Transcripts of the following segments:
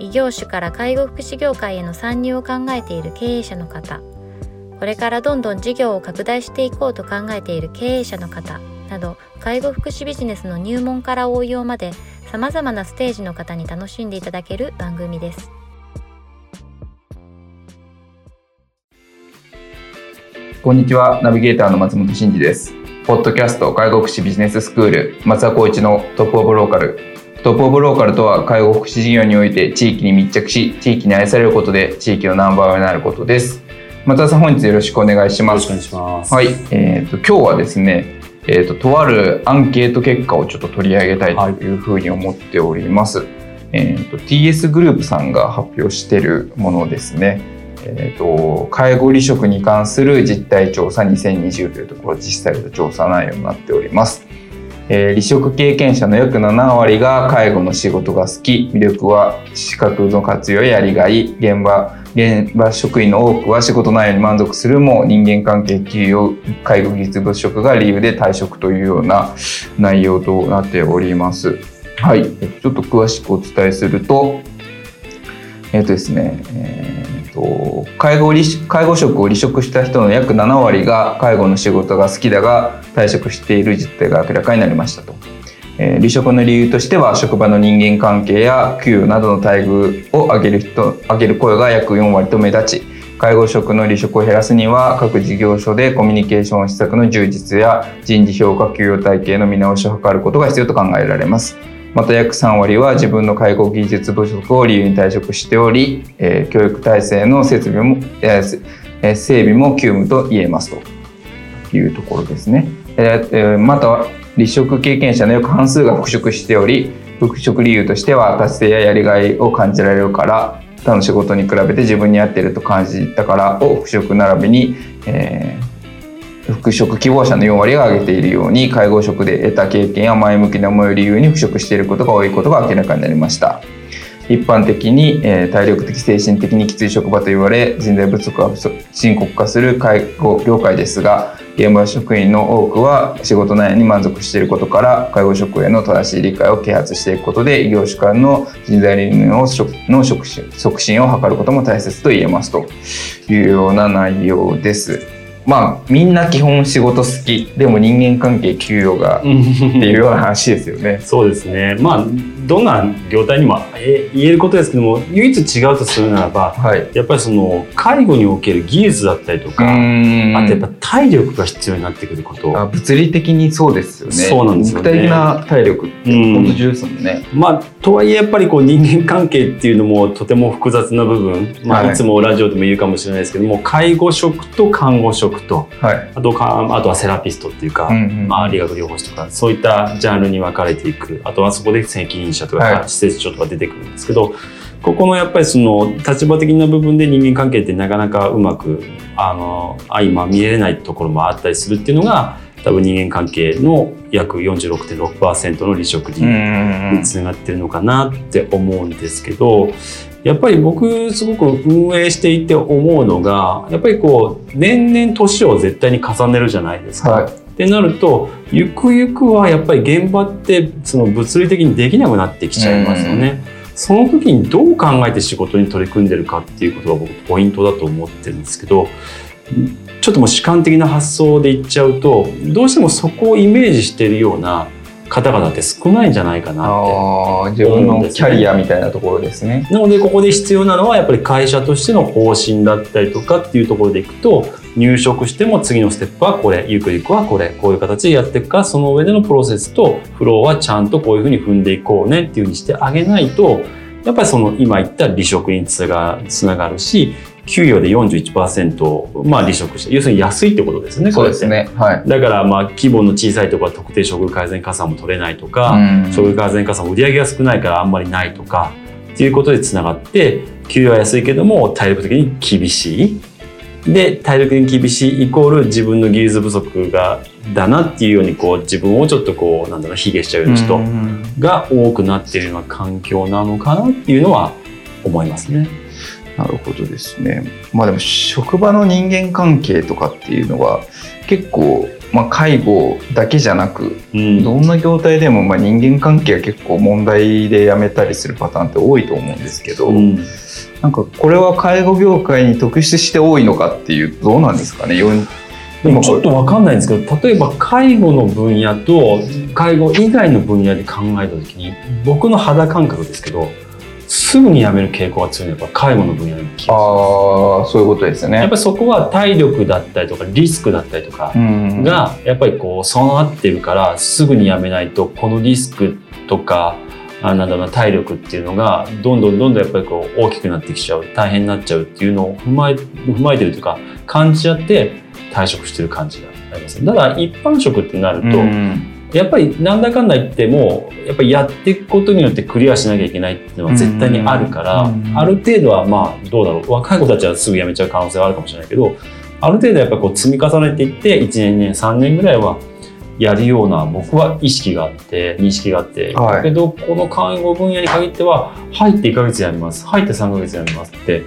異業種から介護福祉業界への参入を考えている経営者の方。これからどんどん事業を拡大していこうと考えている経営者の方。など介護福祉ビジネスの入門から応用までさまざまなステージの方に楽しんでいただける番組です。こんにちは。ナビゲーターの松本真嗣です。ポッドキャスト介護福祉ビジネススクール松田光一のトップオブローカル。トップオブローカルとは介護福祉事業において地域に密着し地域に愛されることで地域のナンバーワンになることです。松田さん本日よろしくお願いします。よろしくお願いします。はい。えーと、今日はですねえーと、とあるアンケート結果をちょっと取り上げたいというふうに思っております、はい、えーと、TS グループさんが発表しているものですね。えーと、介護離職に関する実態調査2020というところ実際の調査内容になっております。えー、離職経験者の約7割が介護の仕事が好き。魅力は資格の活用ややりがい。現場現場職員の多くは仕事内容に満足するも人間関係給与介護技術物色が理由で退職というような内容となっております。はい、ちょっと詳しくお伝えすると、えっ、とですね、えーと、介護介護職を離職した人の約7割が介護の仕事が好きだが退職している実態が明らかになりましたと。えー、離職の理由としては職場の人間関係や給与などの待遇を上げる人上げる声が約4割と目立ち介護職の離職を減らすには各事業所でコミュニケーション施策の充実や人事評価給与体系の見直しを図ることが必要と考えられます。また約3割は自分の介護技術不足を理由に退職しており、えー、教育体制の設備も、えー、整備も急務と言えますというところですね。えー、また離職経験者の約半数が復職しており復職理由としては達成ややりがいを感じられるから他の仕事に比べて自分に合っていると感じたからを復職並びに、えー、復職希望者の4割が挙げているように介護職で得た経験や前向きな思いを理由に復職していることが多いことが明らかになりました一般的に、えー、体力的精神的にきつい職場と言われ人材不足が深刻化する介護業界ですが現場職員の多くは仕事内容に満足していることから介護職への正しい理解を啓発していくことで異業種間の人材流入の促進を図ることも大切と言えますというような内容です。まあみんな基本仕事好きでも人間関係給与がっていうような話ですよね。そうですねまあどんな業態にも言えることですけども唯一違うとするならば、はい、やっぱりその介護における技術だったりとかあとやっぱ体力が必要になってくること。あ物理的にそうですよね。そうなんですよね。的な体力って本当重要ですもんね、まあとはいえやっぱりこう人間関係っていうのもとても複雑な部分、まあ、い。つもラジオでも言うかもしれないですけども、介護職と看護職と、はい、あとかあとはセラピストっていうか、うんうん、まあ、理学療法士とかそういったジャンルに分かれていく。あとはそこで責任者とか、施設長とか出てくるんですけどここのやっぱりその立場的な部分で人間関係ってなかなかうまくあの相ま見えないところもあったりするっていうのが多分人間関係の約46.6%の離職につながってるのかなって思うんですけどやっぱり僕すごく運営していて思うのがやっぱりこう年々年を絶対に重ねるじゃないですか。はいってなるとゆくゆくはやっぱり現場ってその物理的にできなくなってきちゃいますよね。その時にどう考えて仕事に取り組んでるかっていうことが僕ポイントだと思ってるんですけどちょっともう主観的な発想で言っちゃうとどうしてもそこをイメージしているような方々って少ないんじゃないかなって、自分のキャリアみたいなところですね。なのでここで必要なのはやっぱり会社としての方針だったりとかっていうところでいくと入職しても次のステップはこれゆくゆくはこれこういう形でやっていくかその上でのプロセスとフローはちゃんとこういうふうに踏んでいこうねっていうふうにしてあげないとやっぱりその今言った離職につながるし給与で41%、まあ、離職した要するに安いってことですねそうですね、はい、だからまあ規模の小さいところは特定処遇改善加算も取れないとか、処遇改善加算売上が少ないからあんまりないとかっていうことでつながって給与は安いけども体力的に厳しい。で体力に厳しいイコール自分の技術不足がだなっていうようにこう自分をちょっとこうなんだろう卑下しちゃう人が多くなっているような環境なのかなっていうのは思いますね。なるほどですね。まあでも職場の人間関係とかっていうのは結構まあ、介護だけじゃなく、うん、どんな業態でもまあ人間関係が結構問題で辞めたりするパターンって多いと思うんですけど、うん、なんかこれは介護業界に特殊して多いのかっていうどうなんですかね。でもちょっと分かんないんですけど例えば介護の分野と介護以外の分野で考えた時に僕の肌感覚ですけどすぐに辞める傾向が強いのはやっぱ介護の分野に気がああそういうことですね。やっぱりそこは体力だったりとかリスクだったりとかがやっぱりこう備わってるからすぐに辞めないとこのリスクとかあなんだろうな体力っていうのがどんどんどんどんやっぱりこう大きくなってきちゃう。大変になっちゃうっていうのを踏まえ踏まえてるというか感じちゃって退職してる感じがあります。だから一般職ってなると、やっぱりなんだかんだ言ってもやっぱりやっていくことによってクリアしなきゃいけないっていうのは絶対にあるから、ある程度はまあどうだろう。若い子たちはすぐ辞めちゃう可能性はあるかもしれないけどある程度やっぱこう積み重ねていって1年2年3年ぐらいはやるような僕は意識があって認識があって、はい、だけどこの介護分野に限っては入って1か月やります。入って3か月やりますって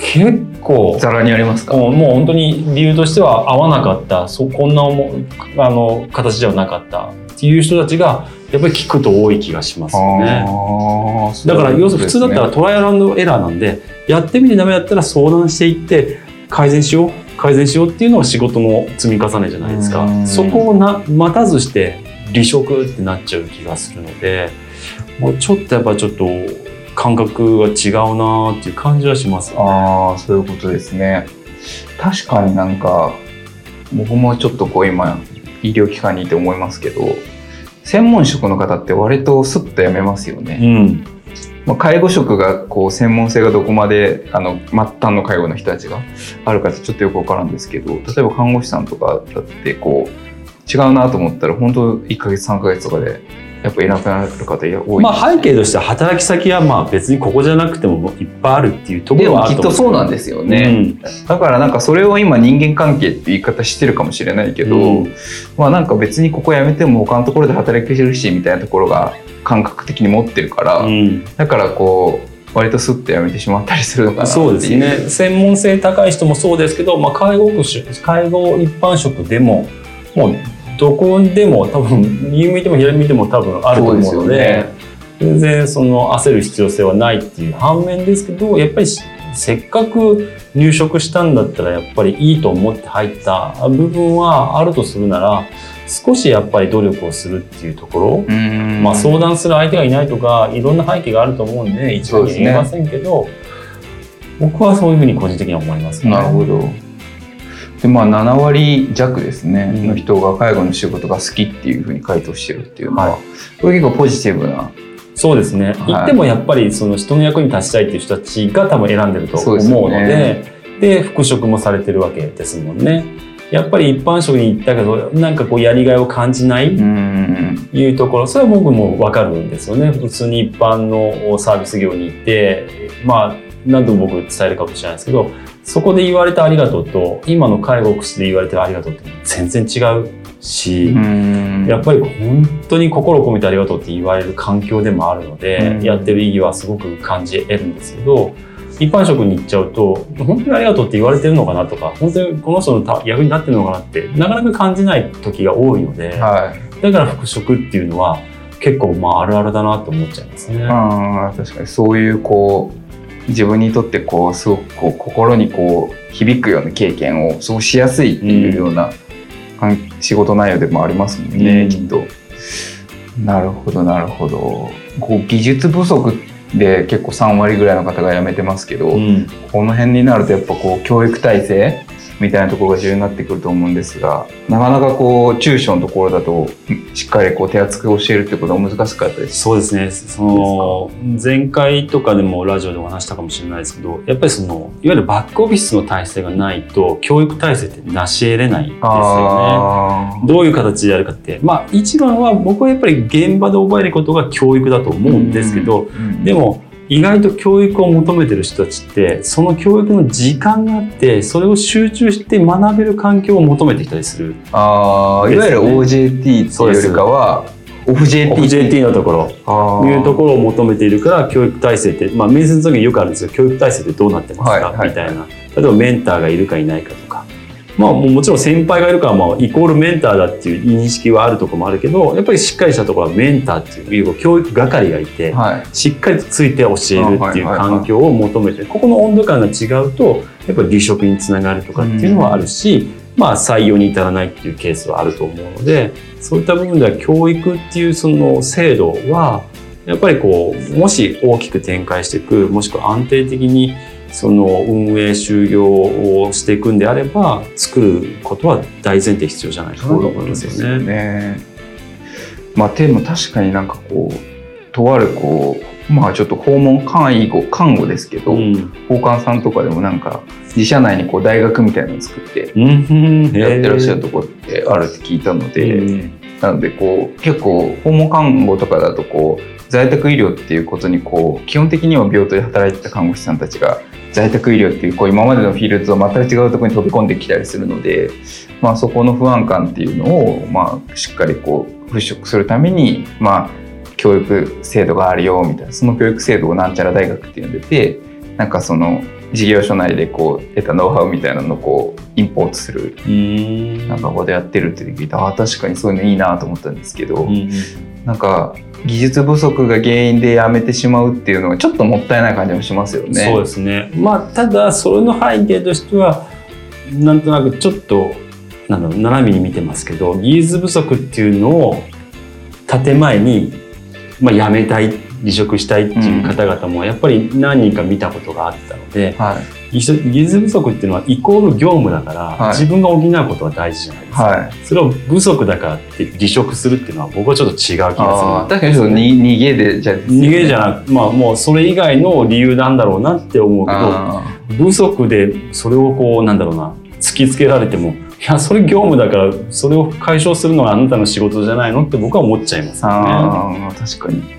結構ざらにありますか？もう本当に理由としては合わなかったそこんなあの形ではなかったっていう人たちがやっぱり聞くと多い気がしますよね。だから要するに普通だったらトライアルエラーなんでやってみてダメだったら相談していって改善しよう改善しようっていうのが仕事の積み重ねじゃないですか。そこをな待たずして離職ってなっちゃう気がするのでもうちょっとやっぱちょっと感覚が違うなっていう感じはします、ね、ああそういうことですね。確かになんか僕もちょっとこう今医療機関にいて思いますけど専門職の方って割とスッと辞めますよね、うん。まあ、介護職がこう専門性がどこまであの末端の介護の人たちがあるかってちょっとよく分からんですけど例えば看護師さんとかだってこう違うなと思ったら本当1ヶ月3ヶ月とかでやっぱいなくなる方多い、まあ、背景としては働き先はまあ別にここじゃなくてもいっぱいあるっていうところはあると思う。きっとそうなんですよね、うん、だからなんかそれを今人間関係って言い方してるかもしれないけど、うん、まあなんか別にここ辞めても他のところで働けるしみたいなところが感覚的に持ってるから、うん、だからこう割とスッとやめてしまったりするのかなそうですね。専門性高い人もそうですけど、まあ、介護介護一般職でももうどこでも多分右向いても左向いても多分あると思うので、ね、全然その焦る必要性はないっていう反面ですけどやっぱりせっかく入職したんだったらやっぱりいいと思って入った部分はあるとするなら少しやっぱり努力をするっていうところまあ相談する相手がいないとかいろんな背景があると思うんで一概に言えませんけど、ね、僕はそういうふうに個人的には思います、ね、なるほどでまあ7割弱ですね、うん、の人が介護の仕事が好きっていうふうに回答してるっていうのは、はい、これ結構ポジティブな。そうですね、はい、言ってもやっぱりその人の役に立ちたいっていう人たちが多分選んでると思うのでで、ね、復職もされてるわけですもんね。やっぱり一般職に行ったけどなんかこうやりがいを感じないいうところそれは僕も分かるんですよね。普通に一般のサービス業に行ってまあ何度も僕伝えるかもしれないですけどそこで言われたありがとうと今の介護福祉で言われてるありがとうって全然違うしやっぱり本当に心を込めてありがとうって言われる環境でもあるのでやってる意義はすごく感じ得るんですけど一般職に行っちゃうと本当にありがとうって言われてるのかなとか本当にこの人の役になってるのかなってなかなか感じない時が多いので、はい、だから復職っていうのは結構まああるあるだなと思っちゃいますね。あ確かにそういうこう自分にとってこうすごくこう心にこう響くような経験をそうしやすいっていうような、うん、仕事内容でもありますもんね、うん、きっと。なるほどなるほど。こう技術不足で結構3割ぐらいの方が辞めてますけど、うん、この辺になるとやっぱこう教育体制みたいなところが重要になってくると思うんですがなかなかこう中小のところだとしっかりこう手厚く教えるってことは難しかったです。そうですね。その前回とかでもラジオでお話したかもしれないですけどやっぱりそのいわゆるバックオフィスの体制がないと教育体制って成し得れないですよね。どういう形でやるかって。まあ一番は僕はやっぱり現場で覚えることが教育だと思うんですけど、うんうん、でも意外と教育を求めてる人たちってその教育の時間があってそれを集中して学べる環境を求めてきたりする、ああいわゆる OJT っていうよりかはオフ JT, オフ JT のところ。いうところを求めているから教育体制って、まあ、面接の時によくあるんですけど教育体制ってどうなってますか、はいはいはい、みたいな。例えばメンターがいるかいないかとかまあ、もちろん先輩がいるから、まあ、イコールメンターだっていう認識はあるところもあるけどやっぱりしっかりしたところはメンターっていう教育係がいて、はい、しっかりとついて教えるっていう環境を求めてここの温度感が違うとやっぱり離職につながるとかっていうのはあるし、うん、まあ、採用に至らないっていうケースはあると思うのでそういった部分では教育っていうその制度はやっぱりこうもし大きく展開していくもしくは安定的にその運営就業をしていくんであれば作ることは大前提必要じゃないかなと思いますよね。ね。まあ、でも確かになんかこうとあるこうまあちょっと訪問看護看護ですけど、うん、法官さんとかでもなんか自社内にこう大学みたいなのを作ってやってらっしゃるところってあるって聞いたので、うん、なのでこう結構訪問看護とかだとこう在宅医療っていうことにこう基本的には病棟で働いてた看護師さんたちが在宅医療っていうこう今までのフィールドと全く違うところに飛び込んできたりするので、まあ、そこの不安感っていうのを、まあ、しっかりこう払拭するために、まあ、教育制度があるよみたいなその教育制度をなんちゃら大学っていうのでてなんかその事業所内でこう得たノウハウみたいなのをこうインポー。トするなんかここでやってるって聞いてああ確かにそういうのいいなと思ったんですけどなんか技術不足が原因でやめてしまうっていうのはちょっともったいない感じもしますよね。そうですね。まあただそれの背景としてはなんとなくちょっとなんだろう斜めに見てますけど技術不足っていうのを建前にまあやめたい離職したいっていう方々もやっぱり何人か見たことがあったので、はい、技術不足っていうのはイコール業務だから、はい、自分が補うことは大事じゃないですか、はい、それを不足だからって離職するっていうのは僕はちょっと違う気がする確かにちょっと逃げでじゃ、ね、逃げじゃなくまあもうそれ以外の理由なんだろうなって思うけど不足でそれをこうなんだろうな突きつけられてもいやそれ業務だからそれを解消するのがあなたの仕事じゃないのって僕は思っちゃいますよね。あ確かに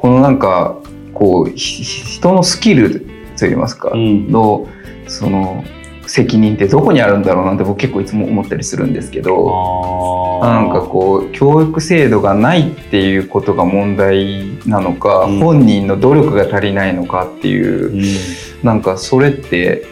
このなんかこう人のスキルといいますか、のその責任ってどこにあるんだろうなんて僕結構いつも思ったりするんですけどなんかこう教育制度がないっていうことが問題なのか、うん、本人の努力が足りないのかっていう、うん、なんかそれって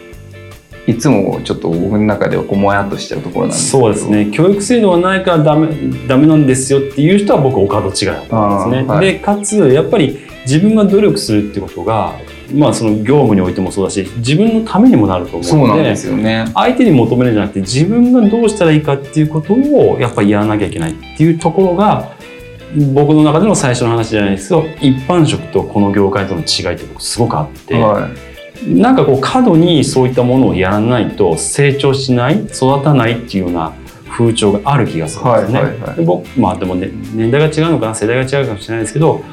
いつもちょっと僕の中ではこうもやっとしちゃうところなんですそうですね。教育制度がないからダメダメなんですよっていう人は僕お門違いだと思うんですね。はい、でかつやっぱり自分が努力するってことがまあその業務においてもそうだし自分のためにもなると思うのでそうなんですよ、ね、相手に求めるんじゃなくて自分がどうしたらいいかっていうことをやっぱりやらなきゃいけないっていうところが僕の中での最初の話じゃないですけど一般職とこの業界との違いって僕すごくあって。はいなんかこう過度にそういったものをやらないと成長しない育たないっていうような風潮がある気がするんですね。はいはいはい、で僕まあでも、ね、年代が違うのかな世代が違うかもしれないですけど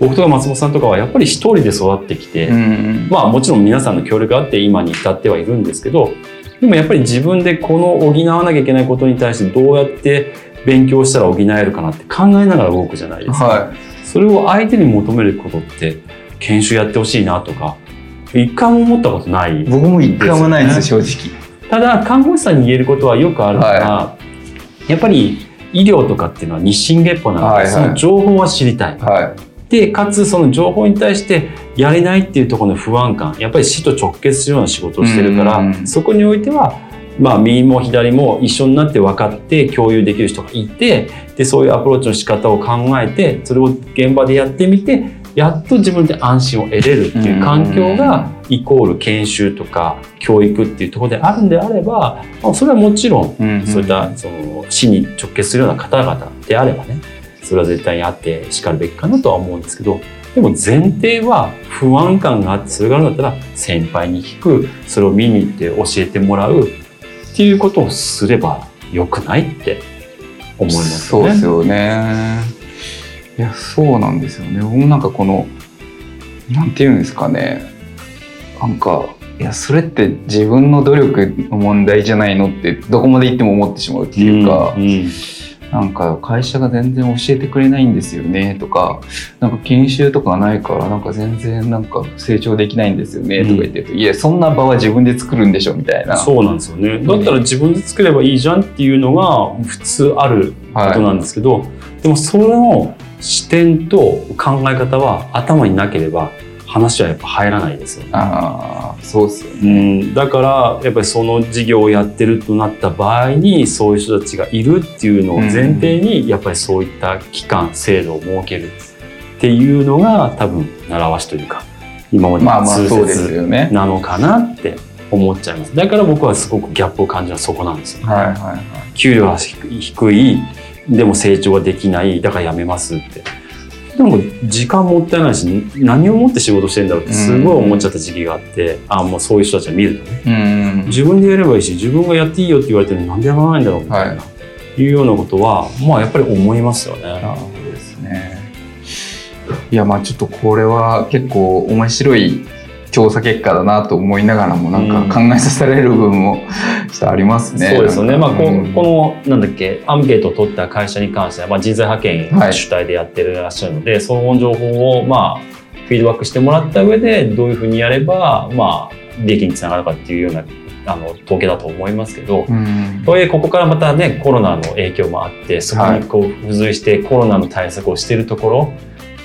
僕とか松本さんとかはやっぱり一人で育ってきて、うんうん、まあもちろん皆さんの協力があって今に至ってはいるんですけどでもやっぱり自分でこの補わなきゃいけないことに対してどうやって勉強したら補えるかなって考えながら動くじゃないですか。はい、それを相手に求めることって研修やってほしいなとか一回も思ったことない、ね、僕も一回もないです正直。ただ看護師さんに言えることはよくあるのが、はい、やっぱり医療とかっていうのは日進月歩なので、はいはい、その情報は知りたい、はい、でかつその情報に対してやれないっていうところの不安感。やっぱり死と直結するような仕事をしてるからそこにおいてはまあ、右も左も一緒になって分かって共有できる人がいてでそういうアプローチの仕方を考えてそれを現場でやってみてやっと自分で安心を得れるっていう環境がイコール研修とか教育っていうところであるんであればそれはもちろんそういったその死に直結するような方々であればねそれは絶対にあってしかるべきかなとは思うんですけどでも前提は不安感があってそれがあるんだったら先輩に聞くそれを見に行って教えてもらうっていうことをすればよくないって思いますよね。そうですよねいやそうなんですよね。僕もなんかこのなんていうんですかね。なんかいやそれって自分の努力の問題じゃないのってどこまで行っても思ってしまうっていうか、うんうん、なんか会社が全然教えてくれないんですよねとかなんか研修とかないからなんか全然なんか成長できないんですよねとか言ってると、うん、いやそんな場は自分で作るんでしょみたいな。そうなんですよね。だったら自分で作ればいいじゃんっていうのが普通あることなんですけど、はい、でもその視点と考え方は頭になければ話はやっぱ入らないですよね。あそうですよね、うん、だからやっぱりその事業をやってるとなった場合にそういう人たちがいるっていうのを前提にやっぱりそういった機関制度を設けるっていうのが多分習わしというか今までの通説なのかなって思っちゃいます。だから僕はすごくギャップを感じるのはそこなんですよ、ね、はいはいはい、給料は低いでも成長はできないだからやめますって。でも時間もったいないし何をもって仕事してんだろうってすごい思っちゃった時期があって、うん、あもうそういう人たちを見るとね、うん、自分でやればいいし自分がやっていいよって言われてるのになんでやらないんだろうみたいな、はい、いうようなことはまあやっぱり思いますよね。なるほどですね。いやまあちょっとこれは結構面白い調査結果だなと思いながらもなんか考えさせられる部分もありますね。そうですよね。まあここのなんだっけアンケートを取った会社に関してはまあ人材派遣主体でやってらっしゃるので、はい、その情報をまあフィードバックしてもらった上でどういうふうにやればまあ利益につながるかっていうようなあの統計だと思いますけど、うん、とはいえここからまたねコロナの影響もあってそこにこう付随してコロナの対策をしているところ、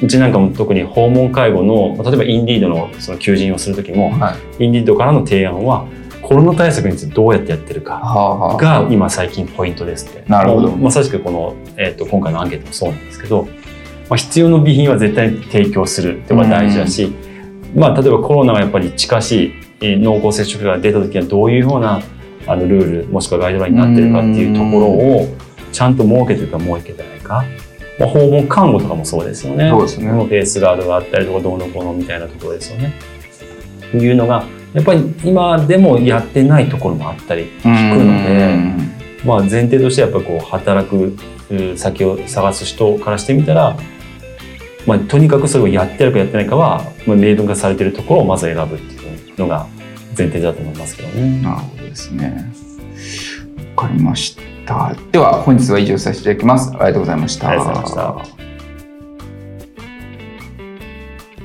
うちなんかも特に訪問介護の例えばインディードのその求人をする時も、はい、インディードからの提案はコロナ対策についてどうやってやってるかが今最近ポイントですって。なるほど。まさしくこの、えーと、今回のアンケートもそうなんですけど、まあ、必要の備品は絶対に提供するってことが大事だし、まあ、例えばコロナがやっぱり近しい濃厚接触者が出た時はどういうようなあのルールもしくはガイドラインになってるかっていうところをちゃんと設けてるか設けてないか。まあ、訪問看護とかもそうですよね。そうですね。フェイスガードがあったりとか、どうのこうのみたいなところですよね。というのが、やっぱり今でもやってないところもあったり聞くので、まあ前提としてやっぱこう働く先を探す人からしてみたら、まあ、とにかくそれをやってるかやってないかは、まあ、明文化されてるところをまず選ぶっていうのが前提だと思いますけどね。なるほどですね。わかりました。では本日は以上させていただきます。ありがとうございました。ありがとうございました。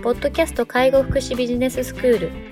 ポッドキャスト介護福祉ビジネススクール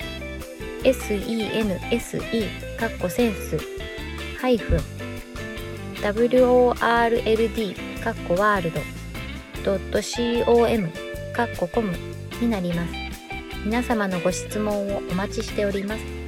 sense かっこセンスハイフン world かっこワールド .com かっこコムになります。皆様のご質問をお待ちしております。